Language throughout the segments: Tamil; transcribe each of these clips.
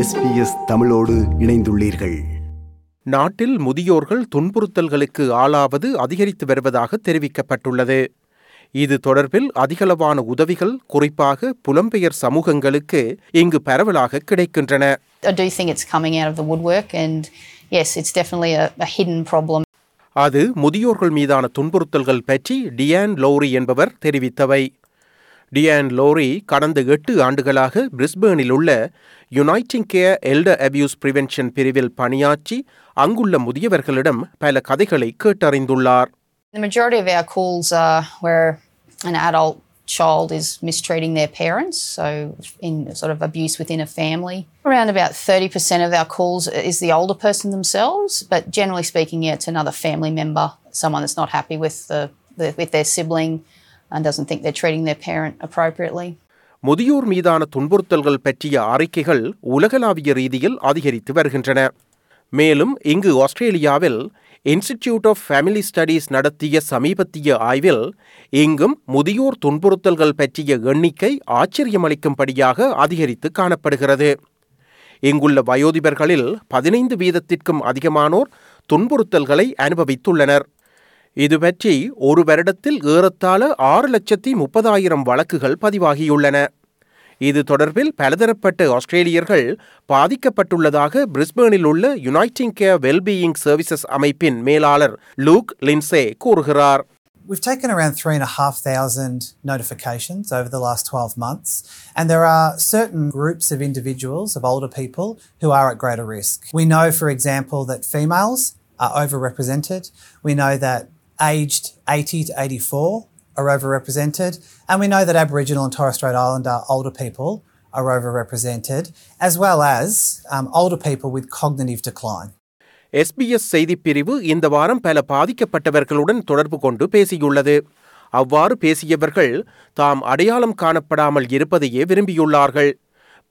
எஸ்பிஎஸ் தமிழோடு இணைந்துள்ளீர்கள். நாட்டில் முதியோர்கள் துன்புறுத்தல்களுக்கு ஆளாவது அதிகரித்து வருவதாக தெரிவிக்கப்பட்டுள்ளது. இது தொடர்பில் அதிகளவான உதவிகள் குறிப்பாக புலம்பெயர் சமூகங்களுக்கு இங்கு பரவலாக கிடைக்கின்றன. I do think it's coming out of the woodwork, and yes, it's definitely a, a hidden problem. அது முதியோர்கள் மீதான துன்புறுத்தல்கள் பற்றி டியான் லோரி என்பவர் தெரிவித்தவை. டியான் லோரி கடந்த எட்டு ஆண்டுகளாக பிரிஸ்பேனில் உள்ள uniting care elder abuse prevention பிரிவில் பணியாற்றி அங்குள்ள முதியவர்களிடம் பல கதைகளை கேட்டறிந்துள்ளார் The majority of our calls are where an adult child is mistreating their parents, so in sort of abuse within a family. Around about 30% of our calls is the older person themselves, but generally speaking, yeah, it's another family member, someone that's not happy with the, the with their sibling and doesn't think they're treating their parent appropriately. முதியோர் மீதான துன்புறுத்தல்கள் பற்றிய அறிக்கைகள் உலகளாவிய ரீதியில் அதிகரித்து வருகின்றன. மேலும் இங்கு ஆஸ்திரேலியாவில் இன்ஸ்டிடியூட் ஆஃப் ஃபேமிலி ஸ்டடீஸ் நடத்திய சமீபத்திய ஆய்வில் இங்கும் முதியோர் துன்புறுத்தல்கள் பற்றிய எண்ணிக்கை ஆச்சரியமளிக்கும்படியாக அதிகரித்து காணப்படுகிறது. இங்குள்ள வயோதிபர்களில் பதினைந்து வீதத்திற்கும் அதிகமானோர் துன்புறுத்தல்களை அனுபவித்துள்ளனர். இது பற்றி ஒரு வருடத்தில் ஏறத்தாழ ஆறு லட்சத்தி முப்பதாயிரம் வழக்குகள் பதிவாகியுள்ளன இது தொடர்பில் பலதரப்பட்ட ஆஸ்திரேலியர்கள் பாதிக்கப்பட்டுள்ளதாக பிரிஸ்பேனில் உள்ள யுனைட்டிங் கேர் வெல்பீயிங் சர்வீசஸ் அமைப்பின் மேலாளர் லூக் லின்சே கூறுகிறார் We've taken around three and a half thousand notifications over the last 12 months, and there are certain groups of individuals, of older people, who are at greater risk. We know, for example, that females are overrepresented. We know that aged 80 to 84 are overrepresented, and we know that Aboriginal and Torres Strait Islander older people are overrepresented, as well as um, older people with cognitive decline. SBS செய்தி பிரிவு இந்த வாரம் பல பாதிக்கப்பட்டவர்களுடன் தொடர்பு கொண்டு பேசியுள்ளது அவ்வாறு பேசியவர்கள் தாம் அடையாளம் காணப்படாமல் இருப்பதையே விரும்பியுள்ளார்கள்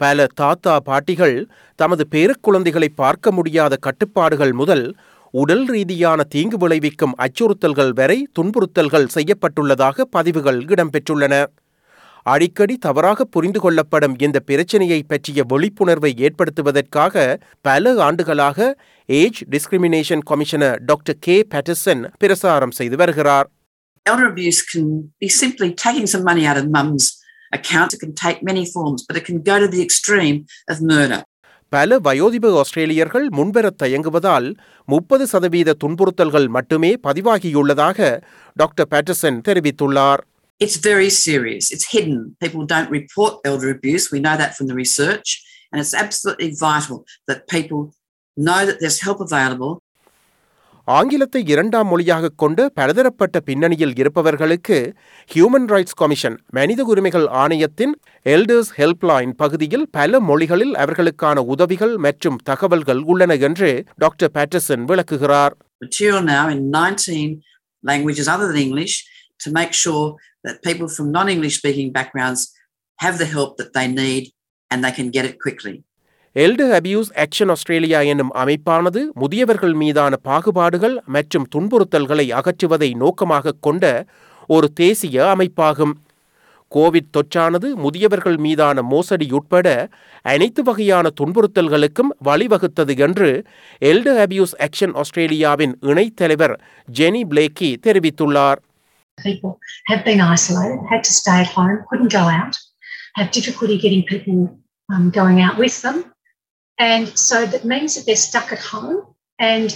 பல தாத்தா பாட்டிகள் தமது பேரக்குழந்தைகளை பார்க்க முடியாத கட்டுப்பாடுகள் முதல் உடல் ரீதியான தீங்கு விளைவிக்கும் அச்சுறுத்தல்கள் வரை துன்புறுத்தல்கள் செய்யப்பட்டுள்ளதாக பதிவுகள் இடம்பெற்றுள்ளன அடிக்கடி தவறாக புரிந்து கொள்ளப்படும் இந்த பிரச்சினையை பற்றிய விழிப்புணர்வை ஏற்படுத்துவதற்காக பல ஆண்டுகளாக age discrimination commissioner doctor K Patterson பிரசாரம் செய்து வருகிறார் Elder abuse can be simply taking some money out of mum's account. It can take many forms, but it can go to the extreme of murder. பல வயோதிப ஆஸ்திரேலியர்கள் முன்வரத் தயங்குவதால் முப்பது சதவீத துன்புறுத்தல்கள் மட்டுமே பதிவாகியுள்ளதாக டாக்டர் பேட்டர்சன் தெரிவித்துள்ளார் It's very serious. It's hidden. People don't report elder abuse. We know that from the research. And it's absolutely vital that people know that there's help available ஆங்கிலத்தை இரண்டாம் மொழியாக கொண்டு பலதரப்பட்ட பின்னணியில் இருப்பவர்களுக்கு ஹியூமன் ரைட்ஸ் கமிஷன் மனித உரிமைகள் ஆணையத்தின் எல்டர்ஸ் ஹெல்ப்லைன் பகுதியில் பல மொழிகளில் அவர்களுக்கான உதவிகள் மற்றும் தகவல்கள் உள்ளன என்று டாக்டர் பேட்டர்சன் விளக்குகிறார் languages other than English to make sure that people from non English speaking backgrounds have the help that they need and they can get it quickly. Elder abuse action Australia என்னும் அமைப்பானது முதியவர்கள் மீதான பாகுபாடுகள் மற்றும் துன்புறுத்தல்களை அகற்றுவதை நோக்கமாக கொண்ட ஒரு தேசிய அமைப்பாகும் கோவிட் தொற்றானது முதியவர்கள் மீதான மோசடி உட்பட அனைத்து வகையான துன்புறுத்தல்களுக்கும் வழிவகுத்தது என்று எல்டர் அபியூஸ் ஆக்ஷன் ஆஸ்திரேலியாவின் இணைத் தலைவர் ஜெனி பிளேக்கி தெரிவித்துள்ளார் people have been isolated, had to stay at home, couldn't go out, have difficulty getting people um, going out with them. And so that means that they're stuck at home and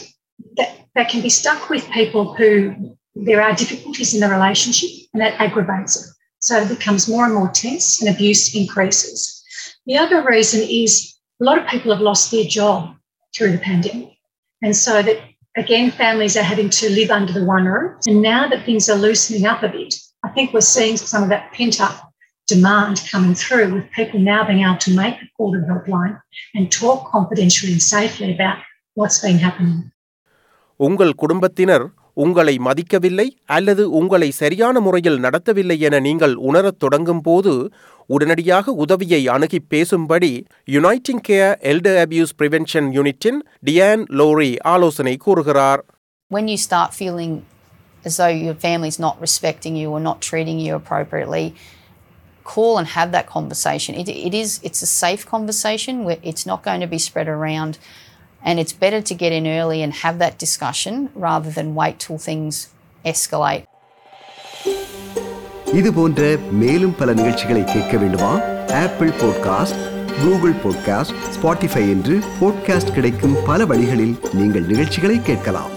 that, that can be stuck with people who there are difficulties in the relationship and that aggravates it. So it becomes more and more tense and abuse increases. The other reason is a lot of people have lost their job through the pandemic. And so that again, families are having to live under the one roof. And now that things are loosening up a bit, I think we're seeing some of that pent up demand coming through with people now being able to make the call to the helpline and talk confidentially and safely about what's been happening. உங்கள் குடும்பத்தினர் உங்களை மதிக்கவில்லை அல்லது உங்களை சரியான முறையில் நடத்தவில்லை என நீங்கள் உணரத் தொடங்கும் போது உடனடியாக உதவியை அணுகி பேசும்படி Uniting Care Elder Abuse Prevention யூனிட்டின் டியான் லோரி ஆலோசனை கூறுகிறார் When you start feeling as though your family's not respecting you or not treating you appropriately, call and have that conversation. It, it is it's a safe conversation where it's not going to be spread around, and it's better to get in early and have that discussion rather than wait till things escalate. இது போன்ற மேலும் பல நிகழ்ச்சிகளை கேட்க வேண்டுமா Apple podcast Google podcast Spotify என்று பாட்காஸ்ட் கிடைக்கும் பல வழிகளில் நீங்கள் நிகழ்ச்சிகளை கேட்கலாம்